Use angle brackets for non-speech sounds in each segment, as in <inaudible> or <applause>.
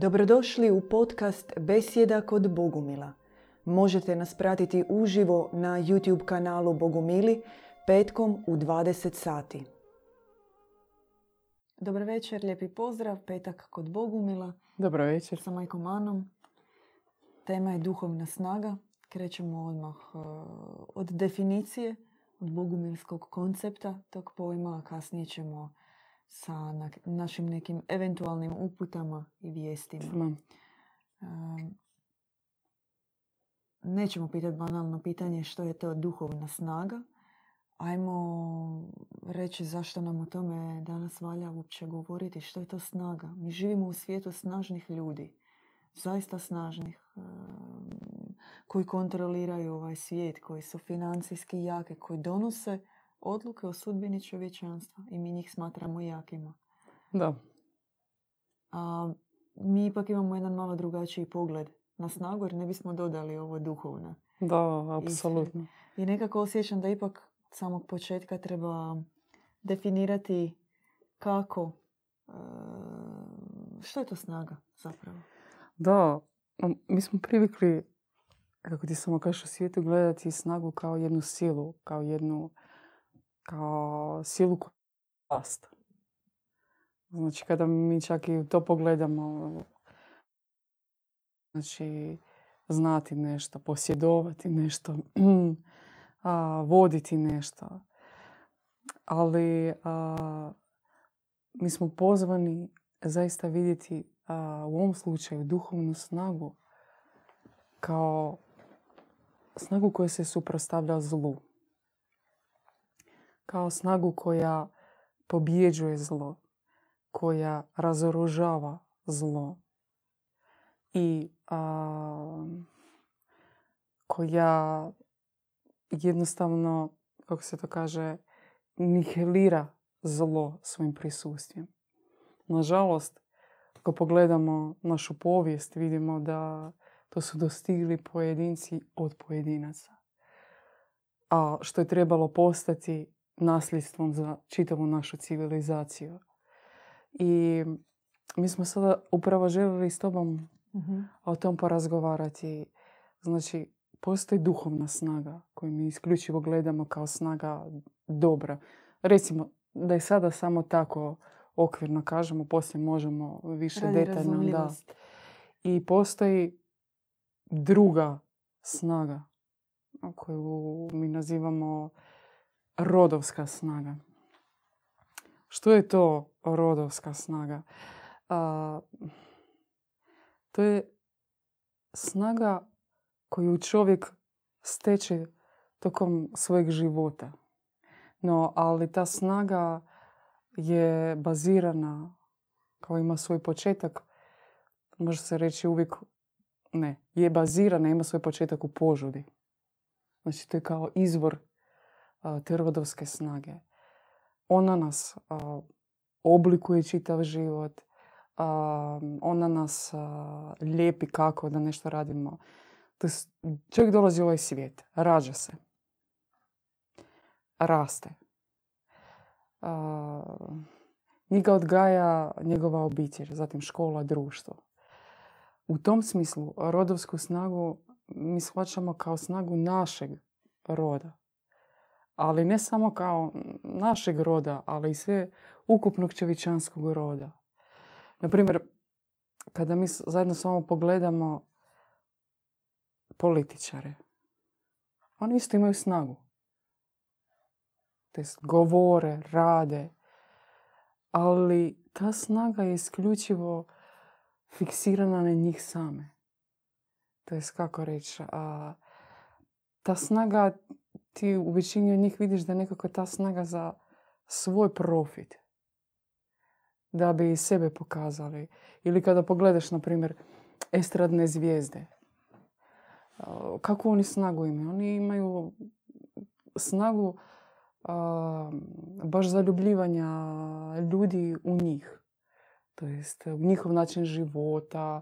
Dobrodošli u podcast Besjeda kod Bogumila. Možete nas pratiti uživo na YouTube kanalu Bogumili petkom u 20 sati. Dobar večer, lijepi pozdrav, petak kod Bogumila Dobro večer. sa Majkom Anom. Tema je duhovna snaga. Krećemo odmah e, od definicije, od bogumilskog koncepta tog pojma, a kasnije ćemo sa na- našim nekim eventualnim uputama i vijestima. Ma, E, Nećemo pitati banalno pitanje što je to duhovna snaga. Ajmo reći zašto nam o tome danas valja uopće govoriti, što je to snaga. Mi živimo u svijetu snažnih ljudi, zaista snažnih, e, koji kontroliraju ovaj svijet, koji su financijski jake, koji donose odluke o sudbini čovječanstva i mi njih smatramo jakima. Da, A mi ipak imamo jedan malo drugačiji pogled na snagu jer ne bismo dodali ovo duhovna. da, apsolutno. I nekako osjećam da ipak od samog početka treba definirati kako, e, što je to snaga zapravo. Da, mi smo privikli, kako ti samo kažeš, u svijetu gledati snagu kao jednu silu, kao jednu, kao silu vlast. Znači, kada mi čak i to pogledamo, znači, znati nešto, posjedovati nešto, <clears throat> a, voditi nešto. Ali a, mi smo pozvani zaista vidjeti a, u ovom slučaju duhovnu snagu kao snagu koja se suprotstavlja zlu. Kao snagu koja pobjeđuje zlo, koja razoružava zlo i a, koja jednostavno, kako se to kaže, nihilira zlo svojim prisustvom. Nažalost, ako pogledamo našu povijest, vidimo da to su dostigli pojedinci od pojedinaca. A što je trebalo postati nasljedstvom za čitavu našu civilizaciju. I mi smo sada upravo željeli s tobom o tom porazgovarati. Znači, postoji duhovna snaga koju mi isključivo gledamo kao snaga dobra. Recimo, da je sada samo tako okvirno kažemo, poslije možemo više Radi detaljno. Da. I postoji druga snaga koju mi nazivamo rodovska snaga. Što je to rodovska snaga? A, to je snaga koju čovjek steče tokom svojeg života. No, ali ta snaga je bazirana, kao ima svoj početak, može se reći uvijek, ne, je bazirana, ima svoj početak u požudi. Znači, to je kao izvor te rodovske snage. Ona nas oblikuje čitav život, ona nas lijepi kako da nešto radimo. To čovjek dolazi u ovaj svijet, rađa se, raste. Njega odgaja njegova obitelj, zatim škola, društvo. U tom smislu rodovsku snagu mi shvaćamo kao snagu našeg roda. Ali ne samo kao našeg roda, ali i sve ukupnog čovječanskog roda. Naprimjer, kada mi zajedno s vama pogledamo političare, oni isto imaju snagu. Jest govore, rade, ali ta snaga je isključivo fiksirana na njih same. To jest kako reći, a, ta snaga, ti u većini od njih vidiš da je nekako ta snaga za svoj profit. Da bi sebe pokazali. Ili kada pogledaš, na primjer, estradne zvijezde. a, Kakvu oni snagu imaju? Oni imaju snagu a, baš zaljubljivanja ljudi u njih. To jest u njihov način života,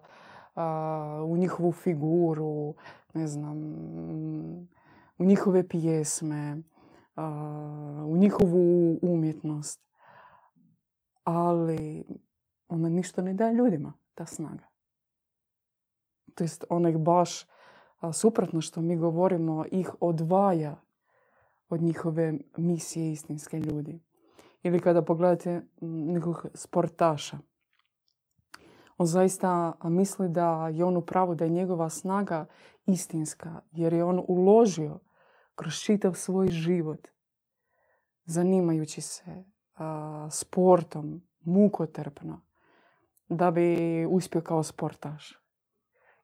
a, u njihovu figuru, ne znam, u njihove pjesme, u njihovu umjetnost. Ali ona ništa ne daje ljudima, ta snaga. to jest onek baš suprotno što mi govorimo, ih odvaja od njihove misije istinske ljudi. Ili kada pogledate nekog sportaša, on zaista misli da je on u pravu, da je njegova snaga istinska, jer je on uložio kroz čitav svoj život, zanimajući se sportom, mukotrpno, da bi uspio kao sportaš.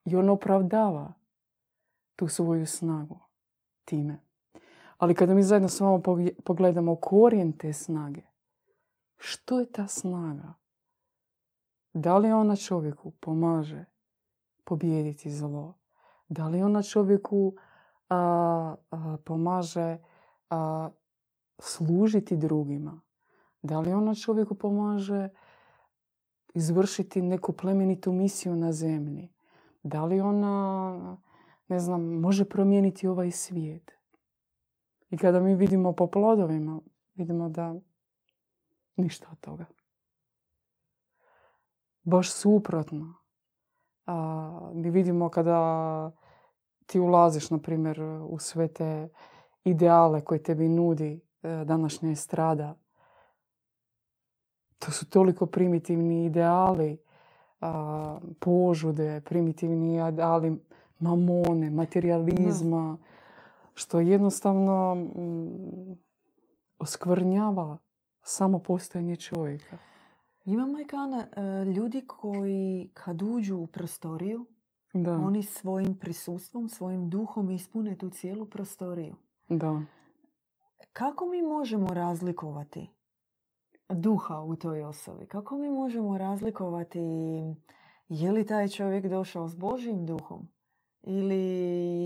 I on opravdava tu svoju snagu time. Ali kada mi zajedno s vama pogledamo korijen te snage, što je ta snaga? Da li ona čovjeku pomaže pobijediti zlo? Da li ona čovjeku pomaže služiti drugima? Da li ona čovjeku pomaže izvršiti neku plemenitu misiju na zemlji? Da li ona, ne znam, može promijeniti ovaj svijet? I kada mi vidimo po plodovima, vidimo da ništa od toga. Baš suprotno. A, mi vidimo kada ti ulaziš, na primjer, u sve te ideale koje tebi nudi e, današnja estrada. To su toliko primitivni ideali, požude, primitivni ideali mamone, materializma, što jednostavno mm, oskvrnjava samo postojanje čovjeka. Ima majkana e, ljudi koji kad uđu u prostoriju, da. oni svojim prisustvom, svojim duhom ispune tu cijelu prostoriju. Da. Kako mi možemo razlikovati duha u toj osobi? Kako mi možemo razlikovati je li taj čovjek došao s Božjim duhom? Ili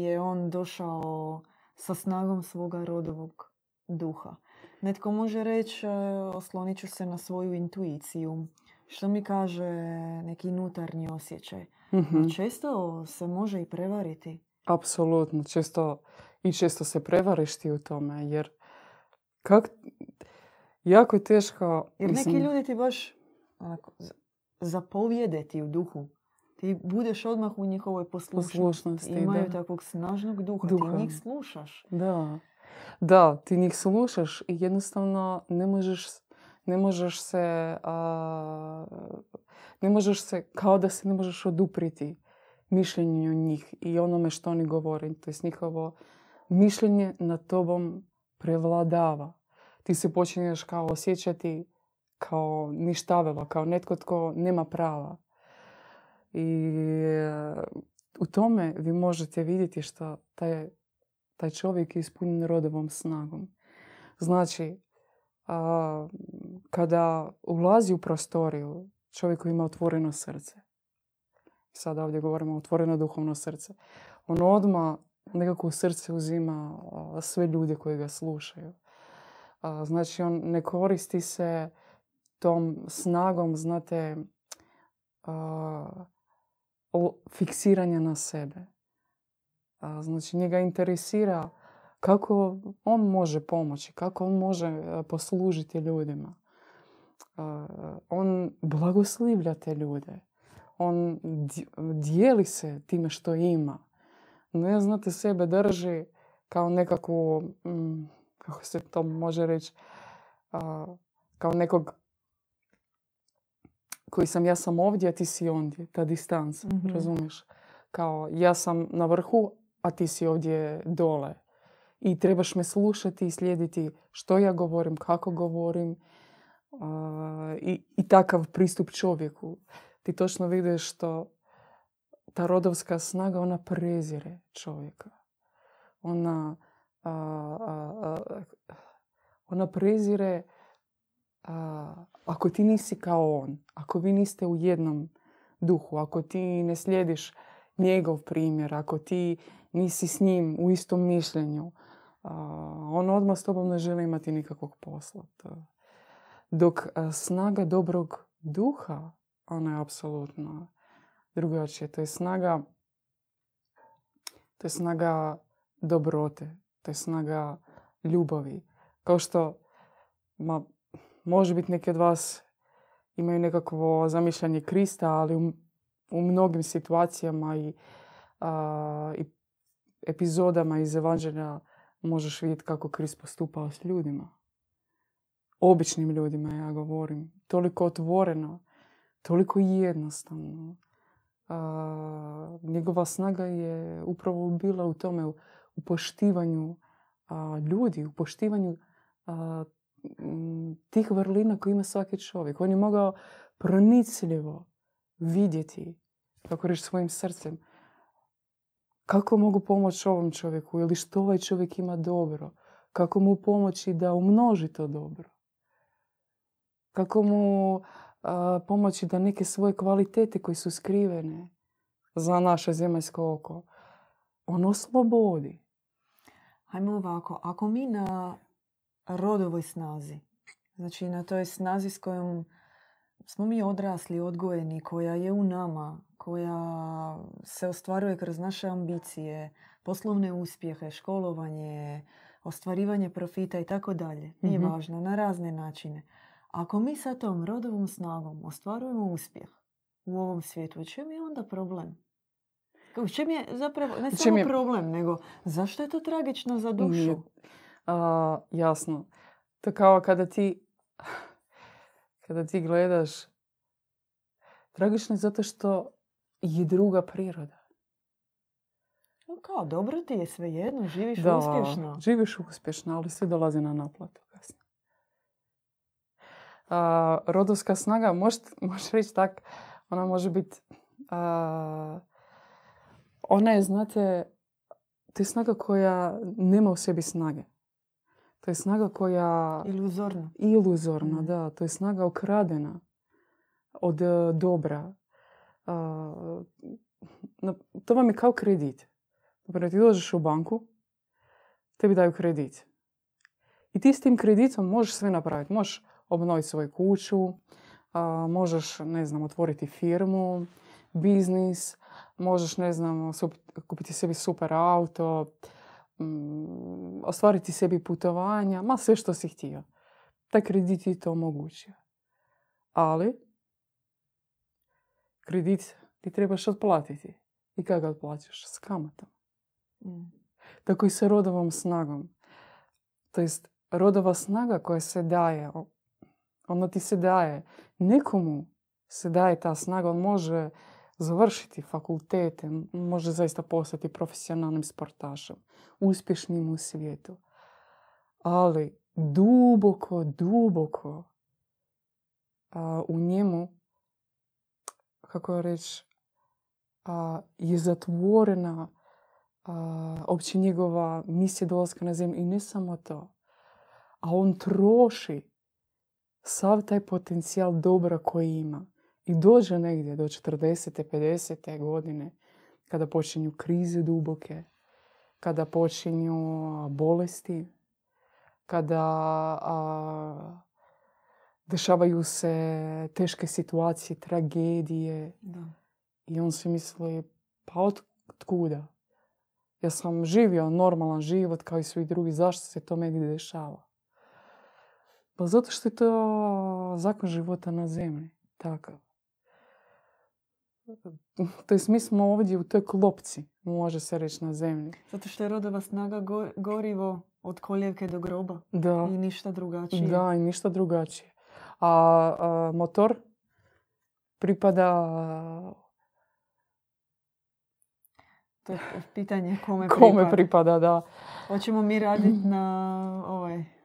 je on došao sa snagom svoga rodovog duha? Netko može reći, e, oslonit ću se na svoju intuiciju. Što mi kaže neki unutarnji osjećaj. Mm Često se može i prevariti. Apsolutno. Često, I često se prevariš ti u tome. Jer kak, jako je teško... Jer neki ljudi ti baš onako, zapovjede u duhu. Ti budeš odmah u njihovoj poslušnosti. poslušnosti Imaju da. takvog snažnog duha. duha. Ti njih slušaš. Da. Da, ti njih slušaš i jednostavno ne možeš, ne možeš se, ne možeš se, kao da se ne možeš odupriti mišljenju njih i onome što oni govore. To je njihovo mišljenje nad tobom prevladava. Ti se počinješ kao osjećati kao ništavila, kao netko tko nema prava. I u tome vi možete vidjeti što taj taj čovjek je ispunjen rodovom snagom. Znači, kada ulazi u prostoriju, čovjek koji ima otvoreno srce. Sada ovdje govorimo o otvoreno duhovno srce. On odmah nekako u srce uzima sve ljude koji ga slušaju. Znači, on ne koristi se tom snagom, znate, fiksiranja na sebe. Znači njega interesira kako on može pomoći, kako on može poslužiti ljudima. On blagoslivlja te ljude. On dijeli se time što ima. Ne znate sebe drži kao nekakvu, kako se to može reći, kao nekog koji sam ja sam ovdje, a ti si ondje. Ta distanca, mm razumiješ? Kao ja sam na vrhu, a ti si ovdje dole. I trebaš me slušati i slijediti što ja govorim, kako govorim i, takav pristup čovjeku. Ti točno vidiš što ta rodovska snaga, ona prezire čovjeka. Ona, ona prezire ako ti nisi kao on, ako vi niste u jednom duhu, ako ti ne slijediš njegov primjer, ako ti nisi s njim u istom mišljenju, on odmah s tobom ne želi imati nikakvog posla. Dok snaga dobrog duha, ona je apsolutno drugačija. To je snaga to je snaga dobrote, to je snaga ljubavi. Kao što ma, može biti neki od vas imaju nekakvo zamišljanje Krista, ali u mnogim situacijama i, i epizodama iz Evanđelja možeš vidjeti kako Krist postupao s ljudima. Običnim ljudima ja govorim. Toliko otvoreno, toliko jednostavno. njegova snaga je upravo bila u tome, u poštivanju ljudi, u poštivanju tih vrlina koje ima svaki čovjek. On je mogao pronicljivo vidjeti, kako reći svojim srcem, kako mogu pomoći ovom čovjeku ili što ovaj čovjek ima dobro. Kako mu pomoći da umnoži to dobro. Kako mu pomoći da neke svoje kvalitete koje su skrivene za naše zemaljsko oko, on oslobodi. Hajmo ovako, ako mi na rodovoj snazi, znači na toj snazi s kojom smo mi odrasli, odgojeni, koja je u nama, koja se ostvaruje kroz naše ambicije, poslovne uspjehe, školovanje, ostvarivanje profita i tako dalje. Nije mhm. važno, na razne načine. Ako mi sa tom rodovom snagom ostvarujemo uspjeh u ovom svijetu, u čem je onda problem? U čem je zapravo, ne samo problem, nego zašto je to tragično za dušu? jasno. To kao kada ti, <sighs> kada ti gledaš, tragično je zato što je druga priroda. No kao, dobro ti je svejedno, živiš da, uspješno. živiš uspješno, ali sve dolazi na naplatu kasnije. Rodovska snaga, možeš reći tak, ona može biti... ona je, znate, to je snaga koja nema u sebi snage. To je snaga koja... Iluzorna. Iluzorna, mm. da. To je snaga okradena od dobra. to vam je kao kredit. Dobro, ti dođeš u banku, tebi daju kredit. I ti s tim kreditom možeš sve napraviti. Možeš obnoviti svoju kuću, možeš, ne znam, otvoriti firmu, biznis, možeš, ne znam, kupiti sebi super auto, mm, ostvariti sebi putovanja, ma sve što si htio. Taj kredit ti to omogućio. Ali, kredit ti trebaš otplatiti. I kako ga otplaćaš? S kamatom. Mm. Tako i sa rodovom snagom. To jest, rodova snaga koja se daje, ona ti se daje. Nekomu se daje ta snaga, on može završiti fakultete, može zaista postati profesionalnim sportašem, uspješnim u svijetu. Ali duboko, duboko u njemu, kako reći, je zatvorena opće njegova misija dolaska na zemlju. I ne samo to. A on troši sav taj potencijal dobra koji ima. I dođe negdje do 40. 50. godine kada počinju krize duboke, kada počinju bolesti, kada a, dešavaju se teške situacije, tragedije. Da. I on si misli, pa od kuda? Ja sam živio normalan život kao i svi drugi. Zašto se to meni dešava? Pa zato što je to zakon života na zemlji. Takav. To jest mi smo ovdje u toj klopci, može se reći na zemlji. Zato što je rodova snaga gorivo od koljevke do groba. Da. I ništa drugačije. Da, i ništa drugačije. A, motor pripada... To je pitanje kome, <laughs> kome pripada. da. Hoćemo mi raditi na ovaj...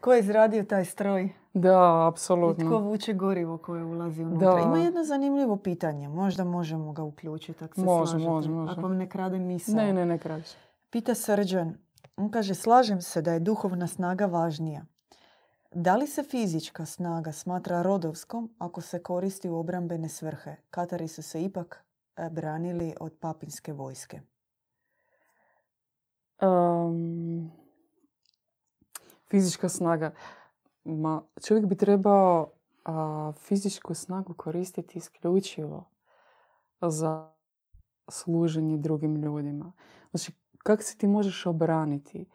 Tko je izradio taj stroj? Da, apsolutno. I tko vuče gorivo koje ulazi unutra. Ima jedno zanimljivo pitanje. Možda možemo ga uključiti ako se može, Može, može. Ako vam ne krade misao. Ne, ne, ne krade. Pita Srđan. On kaže, slažem se da je duhovna snaga važnija. Da li se fizička snaga smatra rodovskom ako se koristi u obrambene svrhe? Katari su se ipak e, branili od papinske vojske. Um, fizička snaga. Ma, čovjek bi trebao a, fizičku snagu koristiti isključivo za služenje drugim ljudima. Znači, kako se ti možeš obraniti?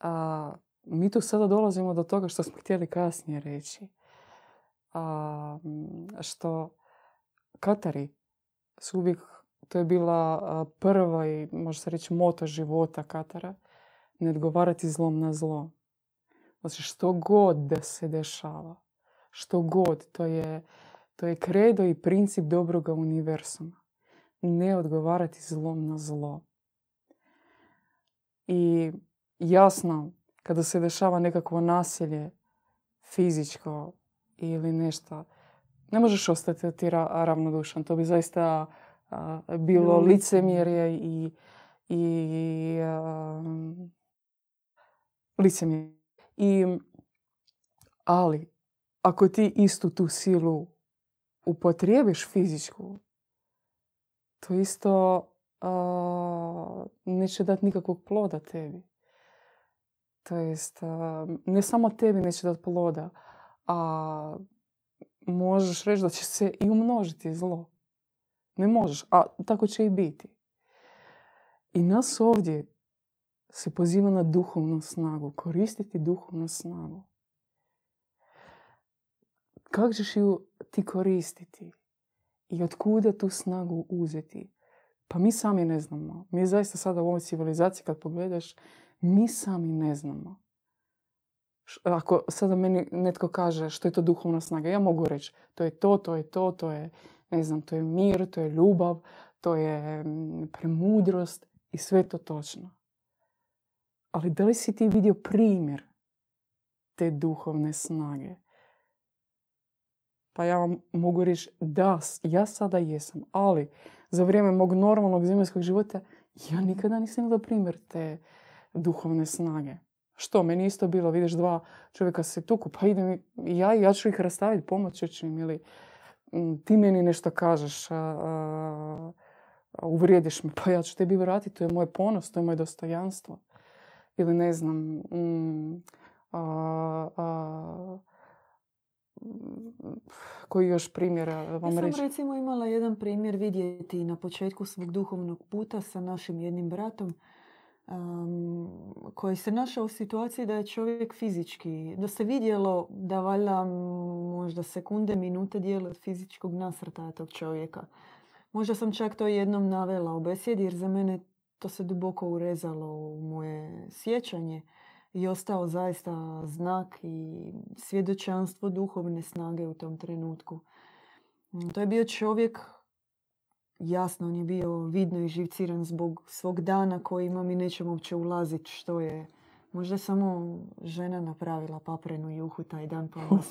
A, mi tu sada dolazimo do toga što smo htjeli kasnije reći. A, što Katari su uvijek, to je bila prva i može se reći moto života Katara, ne odgovarati zlom na zlo. Znači što god da se dešava, što god, to je, to je kredo i princip dobroga univerzuma. Ne odgovarati zlom na zlo. I jasno, kada se dešava nekakvo nasilje, fizičko ili nešto, ne možeš ostati ti ravnodušan. To bi zaista bilo licemjerje i, i licemjerje. I, ali, ako ti istu tu silu upotrijebiš fizičku, to isto neće dati nikakvog ploda tebi. To jest, ne samo tebi neće dati ploda, a možeš reći da će se i umnožiti zlo. Ne možeš, a tako će i biti. I nas ovdje se poziva na duhovnu snagu, koristiti duhovnu snagu. Kako ćeš ju ti koristiti? I od kuda tu snagu uzeti? Pa mi sami ne znamo. Mi zaista sada u ovoj civilizaciji kad pogledaš, mi sami ne znamo. Ako sada meni netko kaže što je to duhovna snaga, ja mogu reći to je to, to je to, to je, ne znam, to je mir, to je ljubav, to je premudrost i sve to točno. Ali da li si ti vidio primjer te duhovne snage? Pa ja vam mogu reći da, ja sada jesam, ali za vrijeme mog normalnog zemaljskog života ja nikada nisam imala primjer te duhovne snage. Što, meni isto bilo, vidiš dva čovjeka se tuku, pa idem ja i ja ću ih rastaviti, pomoći ću im ili ti meni nešto kažeš, uvrijediš me, pa ja ću tebi vratiti, to je moj ponos, to je moje dostojanstvo. Ili ne znam, mm, koji još primjer vam ja sam recimo imala jedan primjer vidjeti na početku svog duhovnog puta sa našim jednim bratom koji se našao u situaciji da je čovjek fizički, da se vidjelo da valjda možda sekunde, minute dijele od fizičkog nasrtaja tog čovjeka. Možda sam čak to jednom navela u besjedi jer za mene to se duboko urezalo u moje sjećanje i ostao zaista znak i svjedočanstvo duhovne snage u tom trenutku. To je bio čovjek jasno on je bio vidno i živciran zbog svog dana koji imam i nećemo uopće ulaziti što je. Možda samo žena napravila paprenu juhu taj dan pa <laughs> ono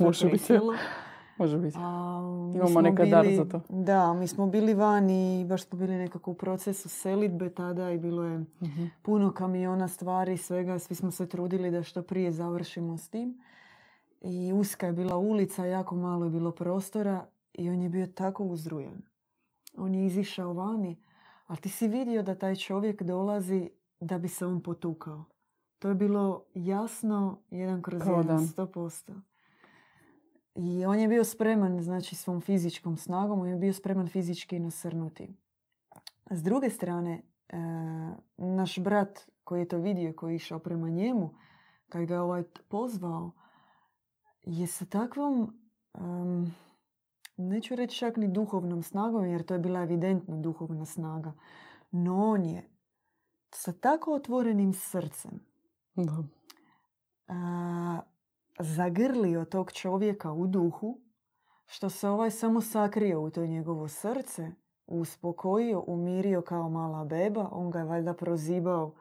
Može biti. Biti. Imamo neka dar za to. Da, mi smo bili vani i baš smo bili nekako u procesu selitbe tada i bilo je mhm. puno kamiona stvari svega. Svi smo se trudili da što prije završimo s tim. I uska je bila ulica, jako malo je bilo prostora i on je bio tako uzrujan on je izišao vani, ali ti si vidio da taj čovjek dolazi da bi se on potukao. To je bilo jasno jedan kroz jedan, sto posto. I on je bio spreman, znači, svom fizičkom snagom, on je bio spreman fizički nasrnuti. S druge strane, e, naš brat koji je to vidio, koji je išao prema njemu, kad ga je ovaj pozvao, je sa takvom neću reći čak ni duhovnom snagom, jer to je bila evidentna duhovna snaga. No on je sa tako otvorenim srcem da. Zagrlio tog čovjeka u duhu, što se ovaj samo sakrio u to njegovo srce, uspokojio, umirio kao mala beba. On ga je valjda prozibao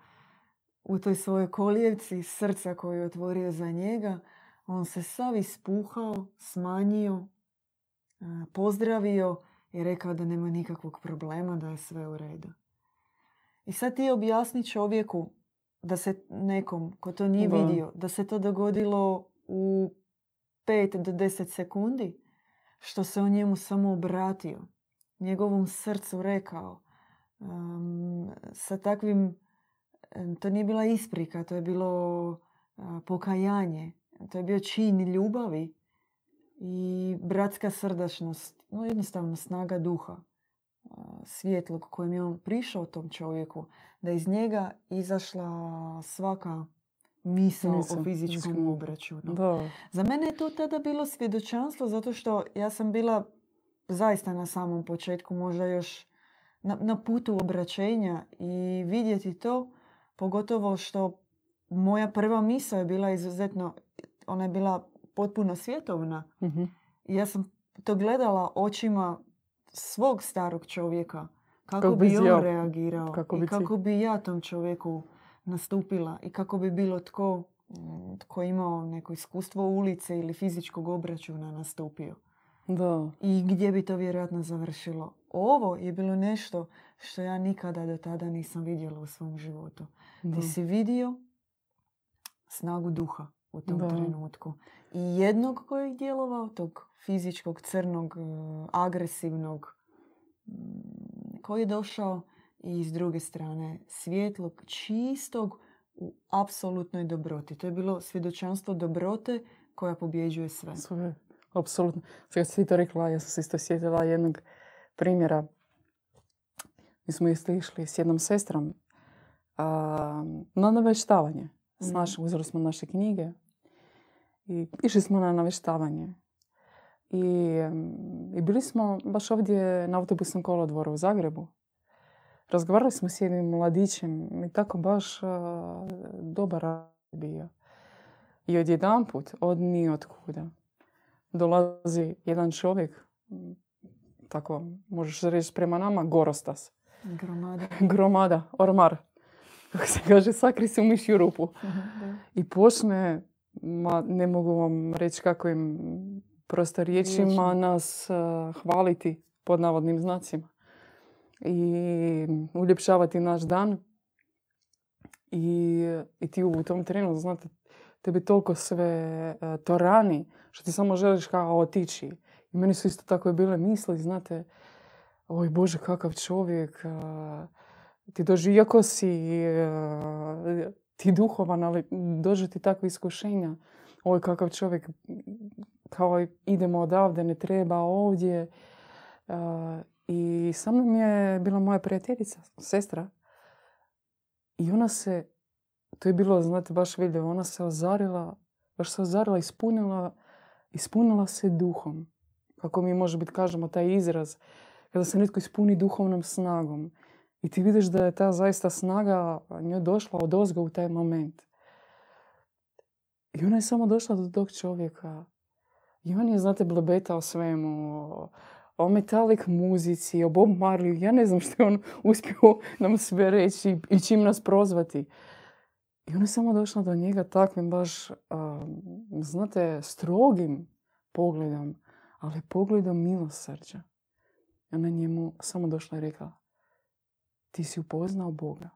u toj svojoj kolijevci srca koju je otvorio za njega. On se sav ispuhao, smanjio, pozdravio i rekao da nema nikakvog problema, da je sve u redu. I sad ti objasni čovjeku da se nekom ko to nije vidio, da se to dogodilo u 5 do 10 sekundi, što se on njemu samo obratio, njegovom srcu rekao, sa takvim, to nije bila isprika, to je bilo pokajanje, to je bio čin ljubavi i bratska srdačnost, no jednostavno snaga duha, svjetlog kojim je on prišao tom čovjeku, da iz njega izašla svaka misao o fizičkom obračunu. Za mene je to tada bilo svjedočanstvo zato što ja sam bila zaista na samom početku, možda još na, na putu obraćenja i vidjeti to, pogotovo što moja prva misa je bila izuzetno, ona je bila potpuno svjetovna. Mhm. I ja sam to gledala očima svog starog čovjeka. Kako, Kako bi on reagirao kako i bi kako bi ja tom čovjeku nastupila i kako bi bilo tko mm, tko imao neko iskustvo ulice ili fizičkog obračuna nastupio. Da. I gdje bi to vjerojatno završilo. Ovo je bilo nešto što ja nikada do tada nisam vidjela u svom životu. da. Ti si vidio snagu duha u tom Da. trenutku. I jednog koji je djelovao, tog fizičkog, crnog, e, agresivnog, mm, koji je došao i s druge strane svjetlog, čistog u apsolutnoj dobroti. To je bilo svjedočanstvo dobrote koja pobjeđuje sve. Sve, apsolutno. Kad si to rekla, ja sam se isto sjetila jednog primjera. Mi smo isto išli s jednom sestrom a, na naveštavanje. S Mhm. naš, uzeli smo naše knjige i išli smo na naveštavanje. I, I bili smo baš ovdje na autobusnom kolodvoru u Zagrebu. Razgovarali smo s jednim mladićem i tako baš a, dobar bio. I odjedanput, od nijotkuda, dolazi jedan čovjek, tako možeš reći prema nama, gorostas. Gromada. Gromada, ormar. Kako se kaže, sakri se u mišju rupu. I počne, ma ne mogu vam reći kakvim prosto riječima nas a, hvaliti pod navodnim znacima. I uljepšavati naš dan. I, i ti u tom trenu, znate, tebi toliko sve to rani, što ti samo želiš kao otići. I meni su isto tako bile misli, znate, oj Bože, kakav čovjek, ti dođi, iako si ti duhovan, ali dođe ti takve iskušenja. Oj, kakav čovjek, kao idemo odavde, ne treba ovdje. I sa mnom je bila moja prijateljica, sestra. I ona se, to je bilo, znate, baš vidljivo, ona se ozarila, baš se ozarila, ispunila, ispunila se duhom. Kako mi može biti, kažemo, taj izraz. Kada se netko ispuni duhovnom snagom. I ti vidiš da je ta zaista snaga njoj došla od ozga u taj moment. I ona je samo došla do tog čovjeka. I on je, znate, blebetao svemu. O, metalik muzici, o Bob Marley. Ja ne znam što je on uspio nam sve reći i čim nas prozvati. I ona je samo došla do njega takvim baš, a, znate, strogim pogledom, ali pogledom milosrđa. I ona je njemu samo došla i rekla, ti si upoznao Boga.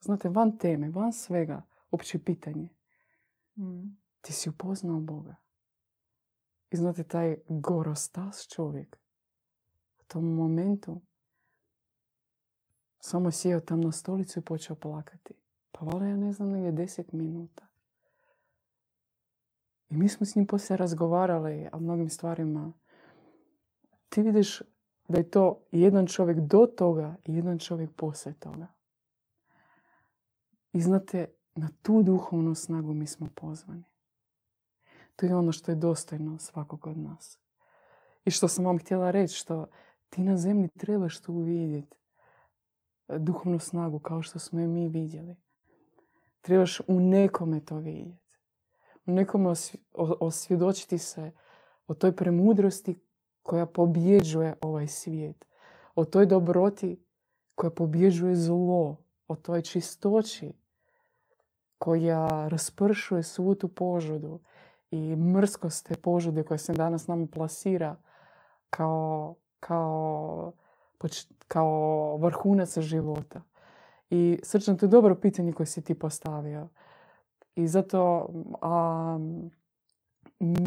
Znate, van teme, van svega, opće pitanje. Mm. Ti si upoznao Boga. I znate, taj gorostas čovjek u tom momentu samo sjeo tam na stolicu i počeo plakati. Pa valjda ja ne znam, negdje deset minuta. I mi smo s njim poslije razgovarali o mnogim stvarima. Ti vidiš da je to jedan čovjek do toga i jedan čovjek poslije toga. I znate, na tu duhovnu snagu mi smo pozvani. To je ono što je dostojno svakog od nas. I što sam vam htjela reći, što ti na zemlji trebaš tu uvidjeti duhovnu snagu kao što smo je mi vidjeli. Trebaš u nekome to vidjeti. U nekome osvjedočiti se o toj premudrosti koja pobjeđuje ovaj svijet. O toj dobroti koja pobjeđuje zlo. O toj čistoći koja raspršuje svu tu požudu i mrskost te požude koja se danas nama plasira kao, kao, kao vrhunac života. I srčan, to je dobro pitanje koje si ti postavio. I zato a,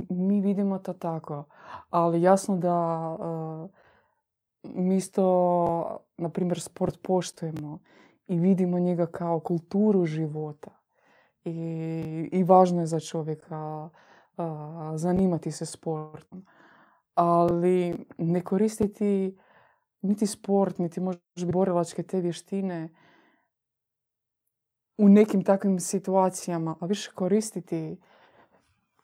mi vidimo to tako. Ali jasno da a, mi isto, na primjer, sport poštujemo i vidimo njega kao kulturu života. I, i važno je za čovjeka zanimati se sportom. Ali ne koristiti niti sport, niti možda borilačke te vještine u nekim takvim situacijama, a više koristiti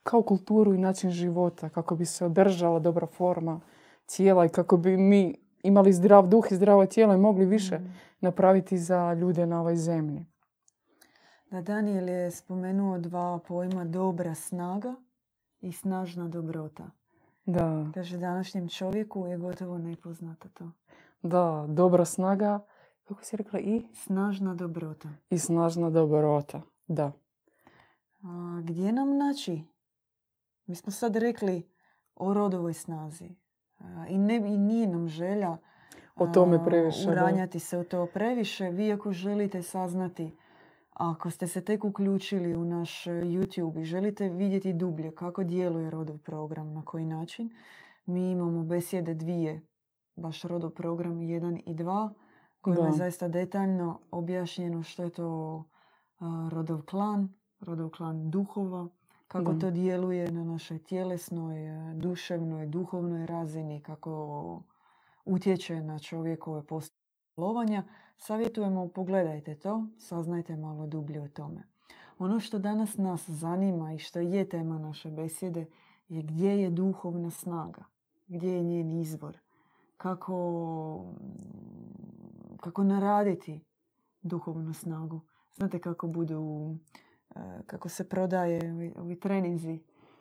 kao kulturu i način života, kako bi se održala dobra forma tijela i kako bi mi imali zdrav duh i zdravo tijelo i mogli više Mm. napraviti za ljude na ovoj zemlji. Da, Daniel je spomenuo dva pojma dobra snaga i snažna dobrota. Da, Kaže, današnjem čovjeku je gotovo nepoznato to. da, dobra snaga, kako si rekla, i, Snažna dobrota. i snažna dobrota. Da, A, gdje nam naći? Mi smo sad rekli o rodovoj snazi. A, I, ne, I nije nam želja O tome previše, da. uranjati se u to previše. Vi ako želite saznati, ako ste se tek uključili u naš e, YouTube i želite vidjeti dublje kako djeluje rodov program, na koji način, mi imamo besjede dvije, baš rodov program 1 i 2, kojima je zaista detaljno objašnjeno što je to a, rodov klan, rodov klan duhova, kako Da. to djeluje na našoj tjelesnoj, e, duševnoj, duhovnoj razini, kako utječe na čovjekove postolovanja. Savjetujemo, pogledajte to, saznajte malo dublje o tome. Ono što danas nas zanima i što je tema naše besjede je gdje je duhovna snaga, gdje je njen izvor, kako, kako naraditi duhovnu snagu. Znate kako budu, e, kako se prodaje ovi, ovi treninzi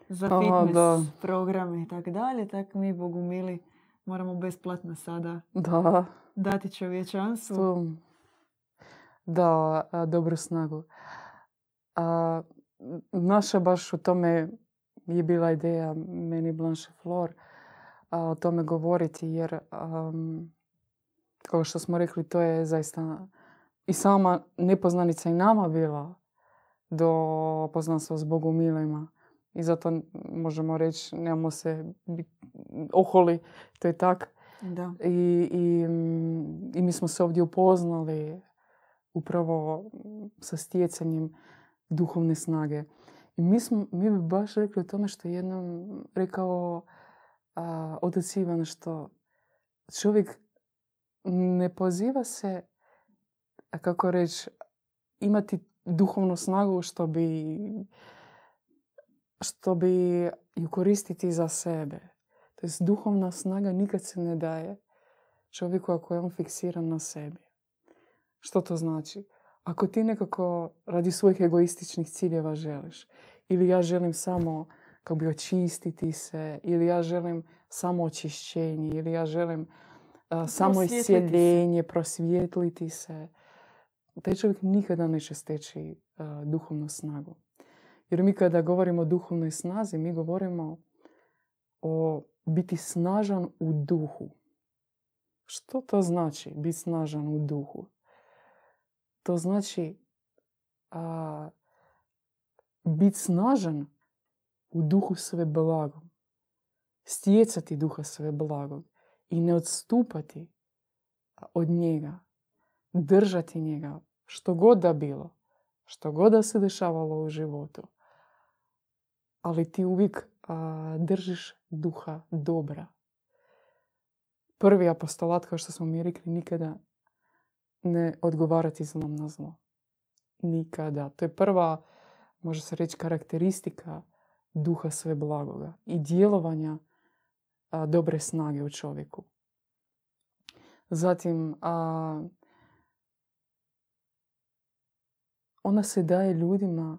za Aha, fitness da. programe i tako dalje, tako mi, Bogu mili, moramo besplatno sada da, dati čovječanstvu. to, da, a, dobru snagu. A, naša baš u tome je bila ideja meni Blanche Flor a, o tome govoriti jer am, kao što smo rekli to je zaista i sama nepoznanica i nama bila do poznanstva s Bogom milima. I zato možemo reći, nemamo se bit oholi, to je tak. Da. I, i, I mi smo se ovdje upoznali upravo sa stjecanjem duhovne snage. I mi, smo, mi bi baš rekli o tome što je jednom rekao a, otac Ivan, što čovjek ne poziva se, a kako reći, imati duhovnu snagu što bi, što bi ju koristiti za sebe. To jest duhovna snaga nikad se ne daje čovjeku ako je on fiksiran na sebi. Što to znači? Ako ti nekako radi svojih egoističnih ciljeva želiš, ili ja želim samo kako bi očistiti se, ili ja želim samo očišćenje, ili ja želim a, samo iscijeljenje, prosvijetliti se, taj čovjek nikada neće steći duhovnu snagu. Jer mi kada govorimo o duhovnoj snazi, mi govorimo o biti snažan u duhu. Što to znači biti snažan u duhu? To znači a, biti snažan u duhu sve blagog. Stjecati duha sve blagog i ne odstupati od njega. Držati njega što god da bilo. Što god da se dešavalo u životu. Ali ti uvijek a, držiš duha dobra. Prvi apostolat, kao što smo mi rekli, nikada ne odgovarati zlom na zlo. Nikada. To je prva, može se reći, karakteristika duha sve blagoga i djelovanja a, dobre snage u čovjeku. Zatim, a, ona se daje ljudima,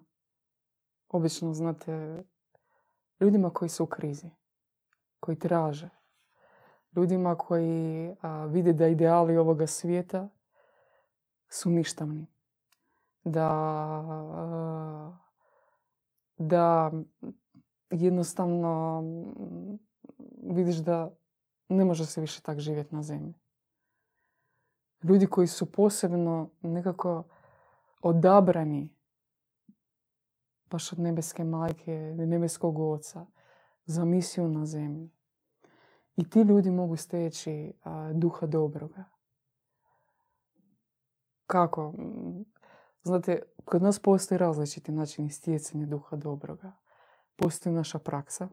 obično znate, ljudima koji su u krizi, koji traže, ljudima koji a, vide da ideali ovoga svijeta su ništavni. Da, da jednostavno mm, vidiš da ne može se više tak živjeti na zemlji. Ljudi koji su posebno nekako odabrani baš od nebeske majke nebeskog oca za misiju na zemlji. I ti ljudi mogu steći a, duha dobroga. Kako? Znate, kod nas postoji različiti načini stjecanja duha dobroga. Postoji naša praksa.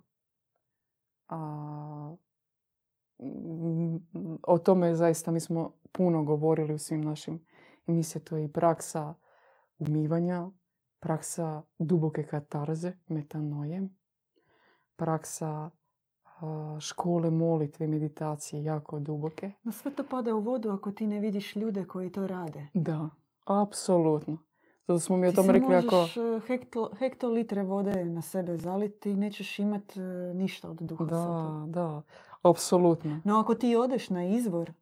A, o tome zaista mi smo puno govorili u svim našim emisijama. To je i praksa umivanja, praksa duboke katarze, metanoje, praksa škole molitve, meditacije jako duboke. No sve to pada u vodu ako ti ne vidiš ljude koji to rade. Da, apsolutno. Zato smo mi o Ti tom rekli ako... možeš e, hekto, hektolitre vode na sebe zaliti i nećeš imat e, ništa od duha Da, da, apsolutno. No ako ti odeš na izvor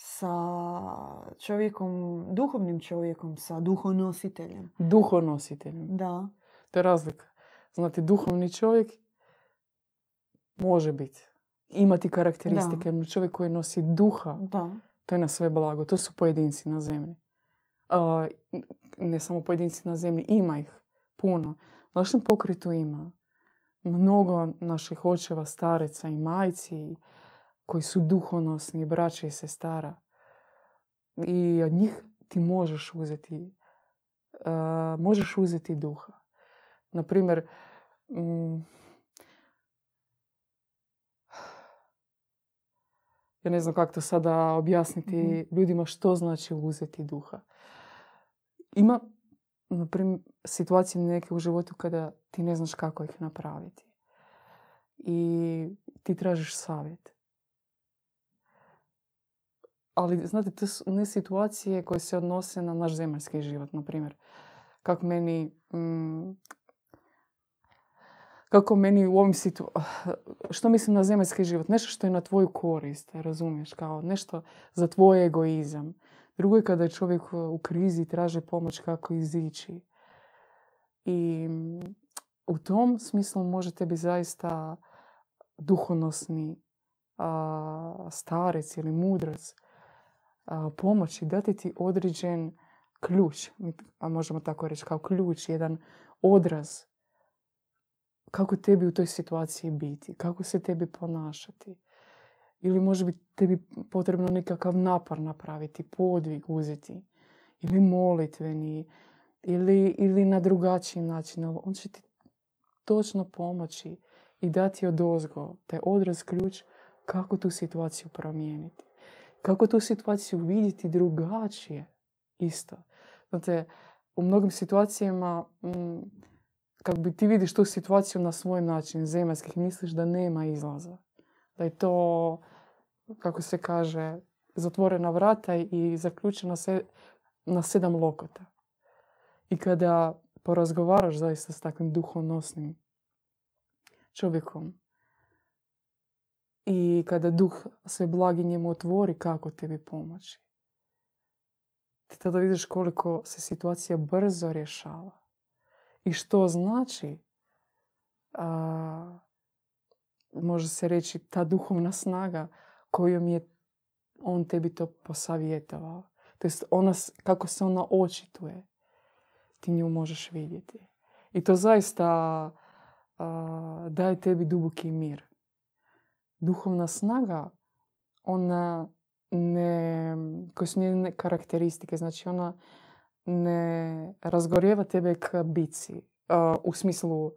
sa čovjekom, duhovnim čovjekom, sa duhonositeljem, Duhonositeljem. da, To je razlika. Znate, duhovni čovjek može biti. Imati karakteristike. No čovjek koji nosi duha, da, to je na sve blago. To su pojedinci na zemlji. A, ne samo pojedinci na zemlji, ima ih puno. Našem pokretu ima mnogo naših očeva, stareca i majci koji su duhonosni, braće i sestara. I od njih ti možeš uzeti, a, možeš uzeti duha. Na primjer, mm, ja ne znam kako to sada objasniti Mhm. ljudima što znači uzeti duha. Ima, na primjer, situacije neke u životu kada ti ne znaš kako ih napraviti. I ti tražiš savjet. Ali, znate, to su ne situacije koje se odnose na naš zemaljski život, na primjer. Kako meni... mm, kako meni u ovim situ... <sighs> Što mislim na zemaljski život? Nešto što je na tvoju korist, razumiješ? Kao nešto za tvoj egoizam. Drugo je kada je čovjek u krizi i traži pomoć kako izići. I mm, u tom smislu može tebi zaista duhonosni starec ili mudrac pomoći, dati ti određen ključ, a možemo tako reći kao ključ, jedan odraz kako tebi u toj situaciji biti, kako se tebi ponašati. Ili može biti tebi potrebno nekakav napor napraviti, podvig uzeti, ili molitveni, ili, ili na drugačiji način. On će ti točno pomoći i dati od ozgo taj odraz ključ kako tu situaciju promijeniti. Kako tu situaciju vidjeti drugačije isto. Znate, u mnogim situacijama kako bi ti vidiš tu situaciju na svoj način, zemaljskih, misliš da nema izlaza. Da je to, kako se kaže, zatvorena vrata i zaključena se, na sedam lokota. I kada porazgovaraš zaista s takvim duhonosnim čovjekom i kada duh sve blagi njemu otvori kako tebi pomoći, ti tada vidiš koliko se situacija brzo rješava. I što znači, a, može se reći, ta duhovna snaga kojom je on tebi to posavjetovao. To jest ona, kako se ona očituje, ti nju možeš vidjeti. I to zaista a, daje tebi duboki mir. Duhovna snaga, ona ne, koje su njene karakteristike, znači ona ne razgorjeva tebe k bici. u smislu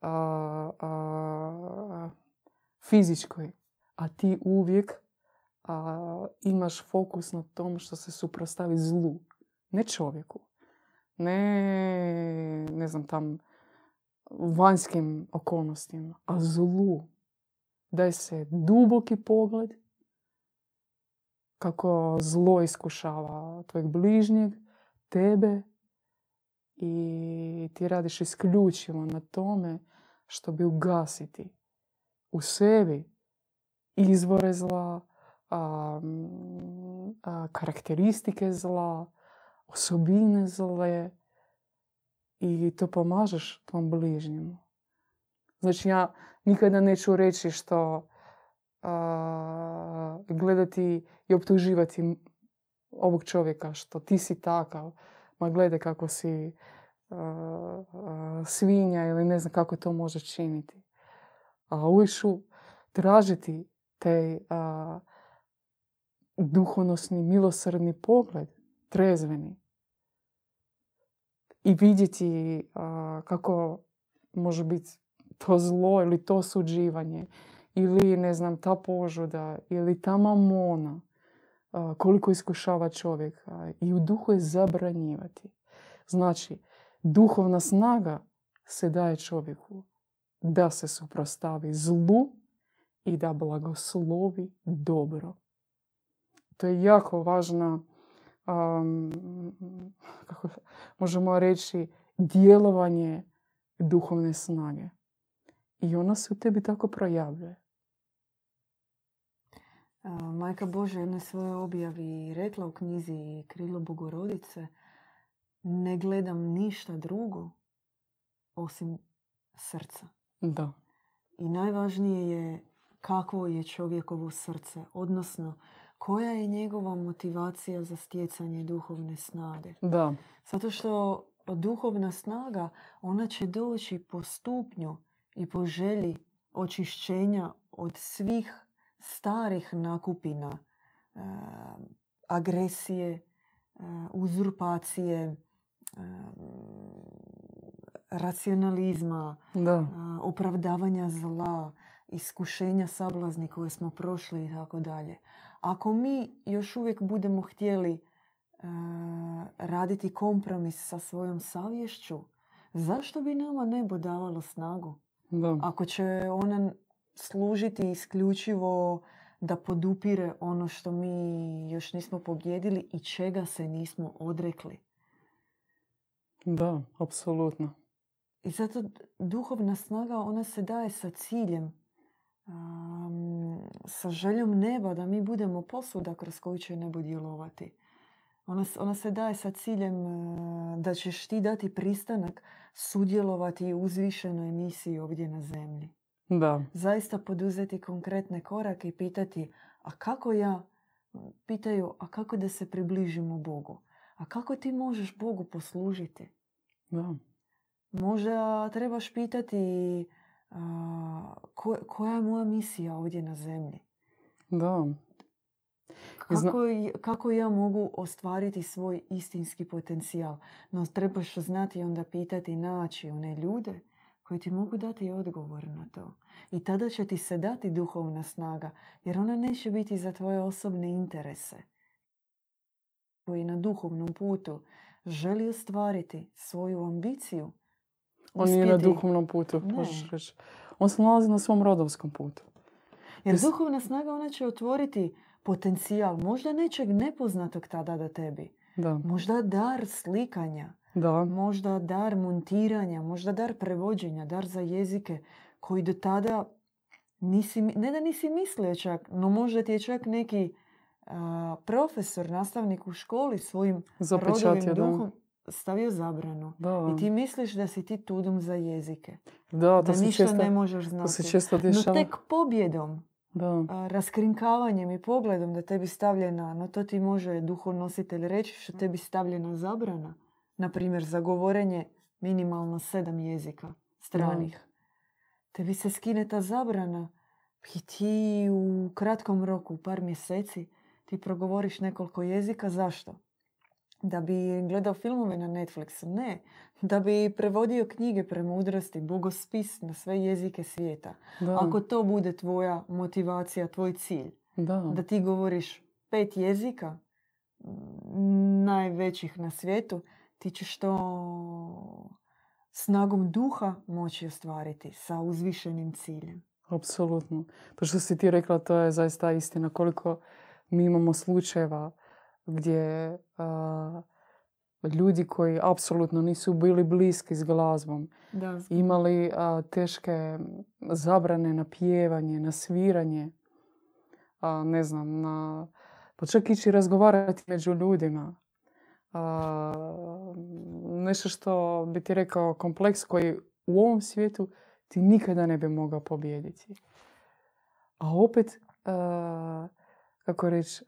a, a, fizičkoj. A ti uvijek imaš fokus na tom što se suprostavi zlu. Ne čovjeku. Ne, ne znam, tam vanjskim okolnostima. A zlu. Daj se duboki pogled kako zlo iskušava tvojeg bližnjeg, tebe i ti radiš isključivo na tome što bi ugasiti u sebi izvore zla, a, a, karakteristike zla, osobine zle i to pomažeš tvom bližnjemu. Znači ja nikada neću reći što a, gledati i optuživati ovog čovjeka što ti si takav, ma gledaj kako si a, a, svinja ili ne znam kako to može činiti. A uvijek ću tražiti taj duhonosni, milosrdni pogled, trezveni. I vidjeti kako može biti to zlo ili to suđivanje ili ne znam ta požuda ili ta mamona koliko iskušava čovjeka i u duhu je zabranjivati. Znači, duhovna snaga se daje čovjeku da se suprostavi zlu i da blagoslovi dobro. To je jako važna, kako možemo reći, djelovanje duhovne snage. I ona se u tebi tako projavljuje. Majka Božja na svojoj objavi rekla u knjizi Krilo Bogorodice ne gledam ništa drugo osim srca. Da. I najvažnije je kakvo je čovjekovo srce, odnosno koja je njegova motivacija za stjecanje duhovne snage. Da. Zato što duhovna snaga, ona će doći po stupnju i po želji očišćenja od svih starih nakupina, e, agresije, e, uzurpacije, e, racionalizma, da. opravdavanja zla, iskušenja sablazni koje smo prošli i tako dalje. Ako mi još uvijek budemo htjeli raditi kompromis sa svojom savješću, zašto bi nama nebo davalo snagu? Da. Ako će ona služiti isključivo da podupire ono što mi još nismo pobjedili i čega se nismo odrekli. Da, apsolutno. I zato duhovna snaga, ona se daje sa ciljem, sa željom neba da mi budemo posuda kroz koju će nebo djelovati. Ona, ona se daje sa ciljem da ćeš ti dati pristanak sudjelovati u uzvišenoj misiji ovdje na zemlji. Da. Zaista poduzeti konkretne korake i pitati, a kako ja, pitaju, a kako da se približimo Bogu? A kako ti možeš Bogu poslužiti? Da. Možda trebaš pitati koja je moja misija ovdje na zemlji? Da. Kako, kako ja mogu ostvariti svoj istinski potencijal? No trebaš znati onda pitati, naći one ljude koji ti mogu dati odgovor na to. I tada će ti se dati duhovna snaga, jer ona neće biti za tvoje osobne interese. Koji na duhovnom putu želi ostvariti svoju ambiciju. On nije na duhovnom putu, On se nalazi na svom rodovskom putu. Jer duhovna snaga ona će otvoriti potencijal možda nečeg nepoznatog tada da tebi. Da. Možda dar slikanja, da. možda dar montiranja, možda dar prevođenja, dar za jezike koji do tada nisi, ne da nisi mislio čak, no možda ti je čak neki profesor, nastavnik u školi svojim rodovim duhom stavio zabranu. Da. I ti misliš da si ti tudum za jezike. Da, da ništa ne možeš znati. se često No tek pobjedom da. raskrinkavanjem i pogledom da tebi stavljena, no to ti može duhonositelj reći što tebi stavljena zabrana. Na primjer, za govorenje minimalno sedam jezika stranih. Tebi se skine ta zabrana i ti u kratkom roku, u par mjeseci, ti progovoriš nekoliko jezika. Zašto? Da bi gledao filmove na Netflixu? Ne. Da bi prevodio knjige premudrosti, bogospis na sve jezike svijeta. Ako to bude tvoja motivacija, tvoj cilj, da. da ti govoriš pet jezika, najvećih na svijetu, ti ćeš to snagom duha moći ostvariti sa uzvišenim ciljem. Apsolutno. To što si ti rekla, to je zaista istina. Koliko mi imamo slučajeva gdje ljudi koji apsolutno nisu bili bliski s glazbom, da, imali teške zabrane na pjevanje, na sviranje, a, ne znam, na, pa čak ići razgovarati među ljudima. A, nešto što bi ti rekao kompleks koji u ovom svijetu ti nikada ne bi mogao pobijediti. A opet, kako reći,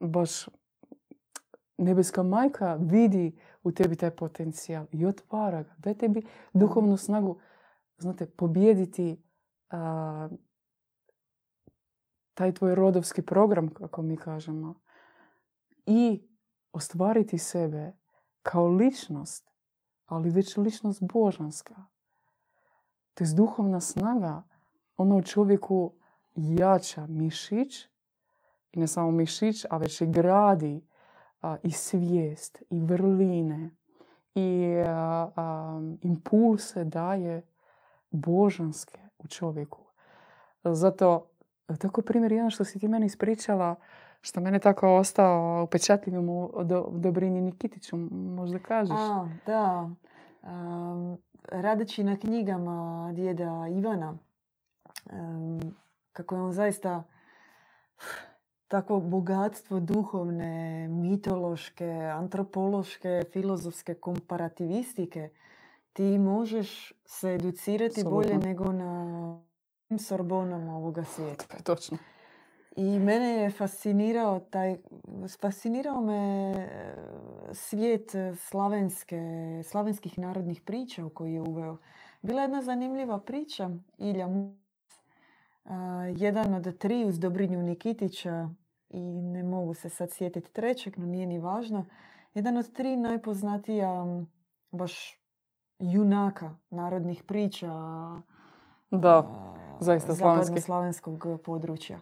baš nebeska majka vidi u tebi taj potencijal i otvara ga. Daj tebi duhovnu snagu, znate, pobijediti taj tvoj rodovski program, kako mi kažemo, i ostvariti sebe kao ličnost, ali već ličnost božanska. To je duhovna snaga, ona u čovjeku jača mišić i ne samo mišić, a već i gradi i svijest, i vrline, i impulse daje božanske u čovjeku. Zato, tako primjer jedan što si ti meni ispričala, što mene tako ostao upečatljivim u Dobrini Nikitiću, možda kažeš? A, da. radeći na knjigama djeda Ivana, kako je on zaista takvo bogatstvo duhovne, mitološke, antropološke, filozofske komparativistike, ti možeš se educirati bolje nego na sorbonama ovoga svijeta. Točno. I mene je fascinirao taj, fascinirao me e, svijet slavenske, slavenskih narodnih priča u koji je uveo. Bila jedna zanimljiva priča, Ilja jedan od tri uz Dobrinju Nikitića i ne mogu se sad sjetiti trećeg, no nije ni važno. Jedan od tri najpoznatija baš junaka narodnih priča da, zaista slavenskog područja.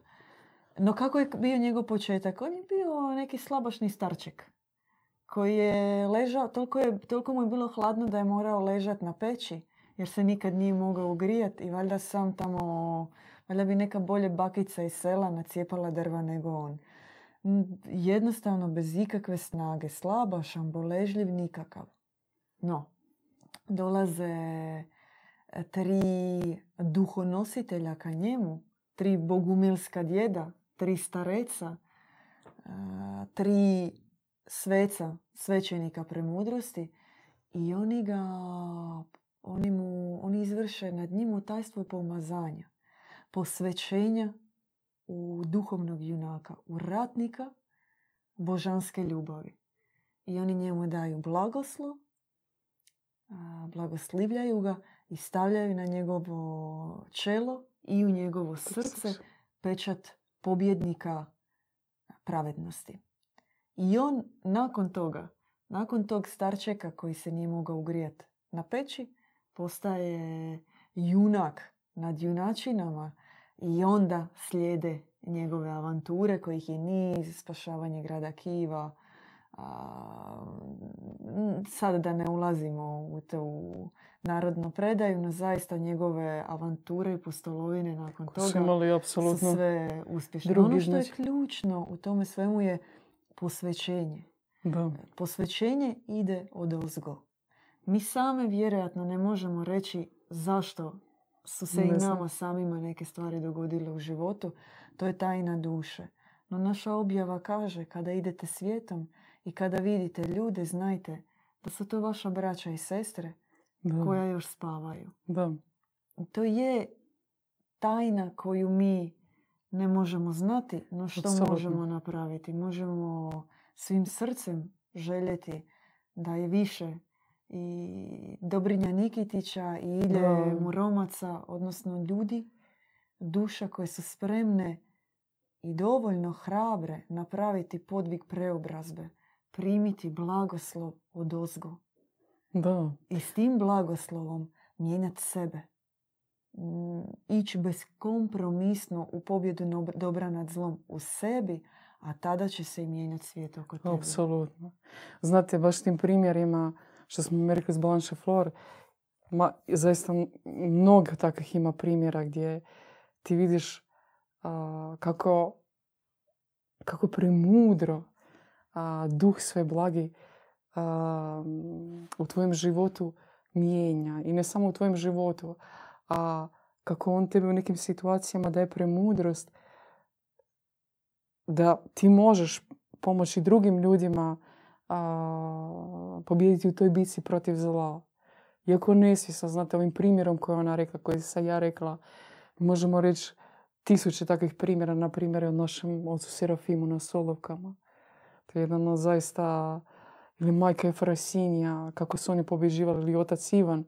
No kako je bio njegov početak? On je bio neki slabašni starček koji je ležao, toliko, je, toliko mu je bilo hladno da je morao ležati na peći jer se nikad nije mogao ugrijati i valjda sam tamo, valjda bi neka bolje bakica iz sela nacijepala drva nego on. Jednostavno bez ikakve snage, slabašan, boležljiv, nikakav. No, dolaze e, tri duhonositelja ka njemu, tri bogumilska djeda, tri stareca, e, tri sveca, svećenika premudrosti i oni ga, oni, mu, oni izvrše nad njim tajstvo pomazanja, posvećenja u duhovnog junaka, u ratnika božanske ljubavi. I oni njemu daju blagoslov, blagoslivljaju ga i stavljaju na njegovo čelo i u njegovo srce pečat pobjednika pravednosti. I on nakon toga, nakon tog starčeka koji se nije mogao ugrijati na peći, postaje junak nad junačinama i onda slijede njegove avanture kojih je niz, spašavanje grada Kiva, sad da ne ulazimo u tu narodnu predaju, no zaista njegove avanture i postolovine nakon toga su, imali su sve uspješne. Ono što je ključno u tome svemu je posvećenje. Da. Posvećenje ide od ozgo. Mi same vjerojatno ne možemo reći zašto su se i nama samima neke stvari dogodile u životu. To je tajna duše. No naša objava kaže kada idete svijetom i kada vidite ljude, znajte da su to vaša braća i sestre koja još spavaju. Da. To je tajna koju mi ne možemo znati, no što možemo napraviti? Možemo svim srcem željeti da je više i Dobrinja Nikitića i Ilje Muromaca, odnosno ljudi, duša koje su spremne i dovoljno hrabre napraviti podvig preobrazbe, primiti blagoslov od ozgo. Da. I s tim blagoslovom mijenjati sebe. Mm, ići beskompromisno u pobjedu dobra nad zlom u sebi, a tada će se i mijenjati svijet oko tebe. Apsolutno. Znate, baš tim primjerima što smo rekli s Blanche Flor, ma, zaista mnogo takvih ima primjera gdje ti vidiš kako, kako premudro a, duh sve blagi u tvojem životu mijenja. I ne samo u tvojem životu, a kako on tebi u nekim situacijama daje premudrost da ti možeš pomoći drugim ljudima a, pobijediti u toj bici protiv zla. Iako nesvjesno, znate, ovim primjerom koji ona rekla, koji sam ja rekla, možemo reći tisuće takvih primjera, na primjer od našem ocu Serafimu na Solovkama. To je jedan zaista, ili majka Efrasinija, kako su oni pobjeđivali, ili otac Ivan,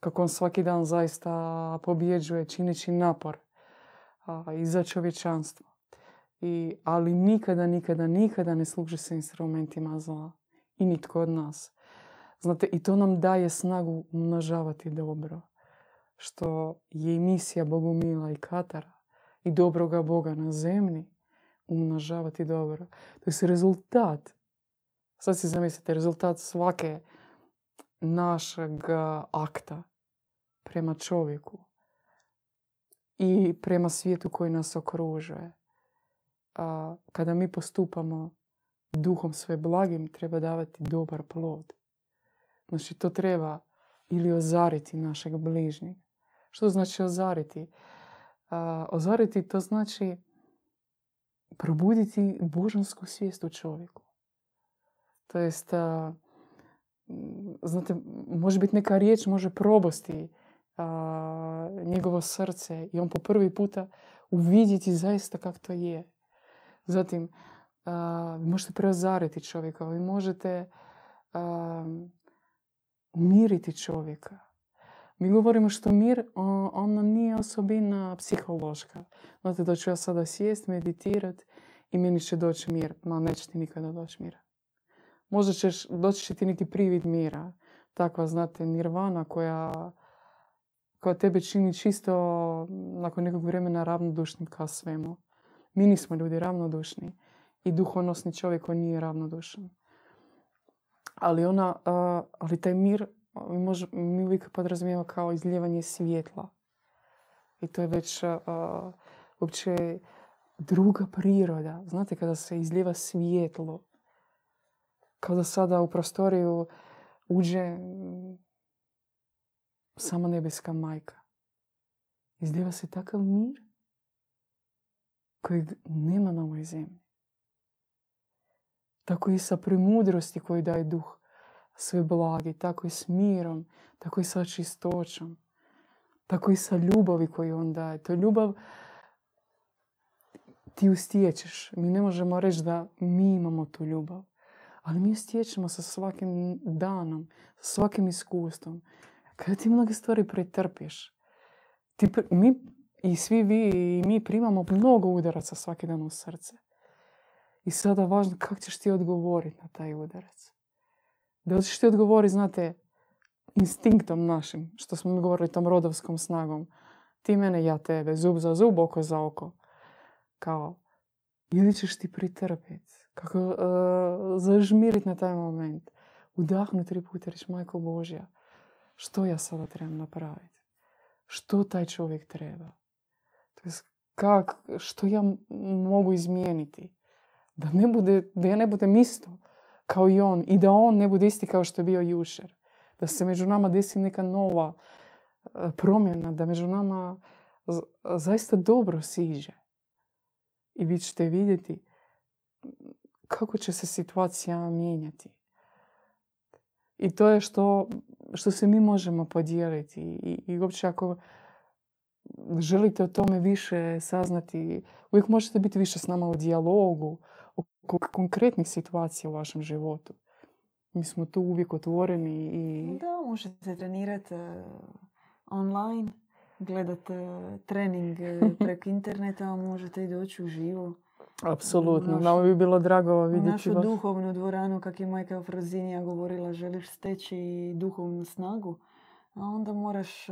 kako on svaki dan zaista pobjeđuje, čineći napor a, i za. I, ali nikada, nikada, nikada ne služi se instrumentima zla. I nitko od nas. Znate, i to nam daje snagu umnožavati dobro. Što je i misija Bogumila i Katara i dobroga Boga na zemlji umnožavati dobro. To je rezultat. Sad si zamislite, rezultat svake našeg akta prema čovjeku i prema svijetu koji nas okružuje. A kada mi postupamo duhom sve blagim, treba davati dobar plod. Znači, to treba ili ozariti našeg bližnjeg. Što znači ozariti? ozariti to znači probuditi božansku svijest u čovjeku. To jest, znate, može biti neka riječ, može probosti njegovo srce i on po prvi puta uvidjeti zaista kako to je. Zatim, vi možete preozariti čovjeka, vi možete umiriti čovjeka. Mi govorimo što mir, ona nije osobina psihološka. Znate da ću ja sada sjest, meditirat i meni će doći mir. Ma neće ti nikada doći mira. Možda ćeš, doći ti neki privid mira. Takva, znate, nirvana koja, koja tebe čini čisto nakon nekog vremena ravnodušnim ka svemu. Mi nismo ljudi ravnodušni i duhonosni čovjek koji nije ravnodušan. Ali, ona, ali taj mir mi, mi uvijek podrazumijemo kao izljevanje svjetla. I to je već uopće druga priroda. Znate, kada se izljeva svjetlo, kao da sada u prostoriju uđe sama nebeska majka. Izljeva se takav mir kojeg nema na ovoj zemlji. Tako i sa premudrosti koju daje duh sve blagi, tako i s mirom, tako i sa čistoćom, tako i sa ljubavi koju on daje. To je ljubav ti ju stječeš. Mi ne možemo reći da mi imamo tu ljubav. Ali mi ju stječemo sa svakim danom, sa svakim iskustvom. Kada ti mnoge stvari pretrpiš, ti, mi i svi vi i mi primamo mnogo udaraca svaki dan u srce. I sada važno kako ćeš ti odgovoriti na taj udarac. Da li ćeš ti odgovoriti, znate, instinktom našim, što smo mi govorili tom rodovskom snagom. Ti mene, ja tebe, zub za zub, oko za oko. Kao, ili ćeš ti pritrpiti. Kako uh, zažmiriti na taj moment. Udahnuti tri puta reći, majko Božja, što ja sada trebam napraviti? Što taj čovjek treba? To kak, što ja mogu izmijeniti? Da, ne bude, da ja ne budem isto kao i on i da on ne bude isti kao što je bio jučer. Da se među nama desi neka nova e, promjena, da među nama zaista dobro siđe. I vi ćete vidjeti kako će se situacija mijenjati. I to je što, što se mi možemo podijeliti. I, i uopće ako želite o tome više saznati, uvijek možete biti više s nama u dijalogu, konkretnih situacija u vašem životu. Mi smo tu uvijek otvoreni i... Da, možete trenirati uh, online, gledati uh, trening uh, <laughs> preko interneta, a možete i doći u živo. Apsolutno, nam bi bilo drago vidjeti našu duhovnu dvoranu, kak je majka Frozinija govorila, želiš steći duhovnu snagu, a onda moraš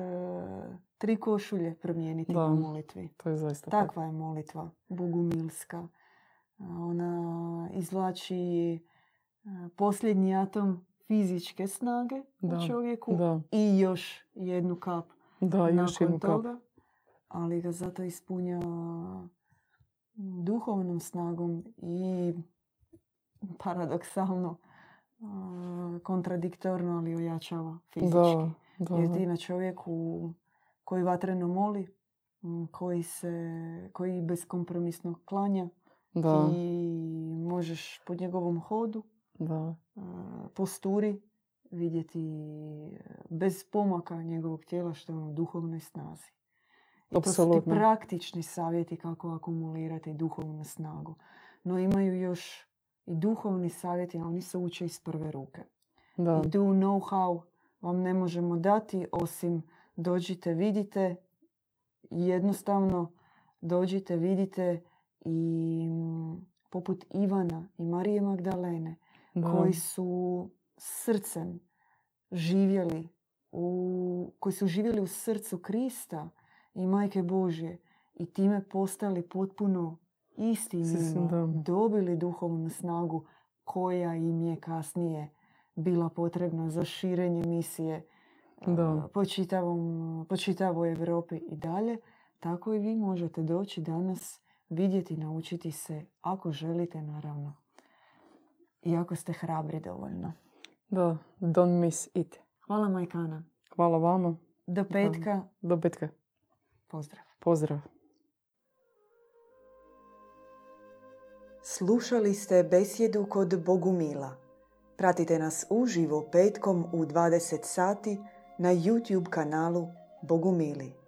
tri košulje promijeniti da, u molitvi. To je zaista Takva je molitva, bogumilska. Ona izvlači posljednji atom fizičke snage u čovjeku i još jednu kap da, još jednu toga. Ali ga zato ispunja duhovnom snagom i paradoksalno kontradiktorno, ali ojačava fizički. Da, Jer ti na čovjeku koji vatreno moli, koji, se, koji beskompromisno klanja, da. i možeš po njegovom hodu, da. posturi, vidjeti bez pomaka njegovog tijela što je u duhovnoj snazi. I to su ti praktični savjeti kako akumulirati duhovnu snagu. No imaju još i duhovni savjeti, a oni se uče iz prve ruke. Da. I tu know-how vam ne možemo dati osim dođite, vidite, jednostavno dođite, vidite i mm, poput Ivana i Marije Magdalene koji su srcem živjeli u, koji su živjeli u srcu Krista i Majke Božje i time postali potpuno isti dobili duhovnu snagu koja im je kasnije bila potrebna za širenje misije Da. po, čitavom, po čitavoj Europi i dalje, tako i vi možete doći danas vidjeti, naučiti se, ako želite naravno. I ako ste hrabri dovoljno. Da, don't miss it. Hvala Majkana. Hvala vama. Do petka. Do petka. Pozdrav. Pozdrav. Slušali ste besjedu kod Bogumila. Pratite nas uživo petkom u 20 sati na YouTube kanalu Bogumili.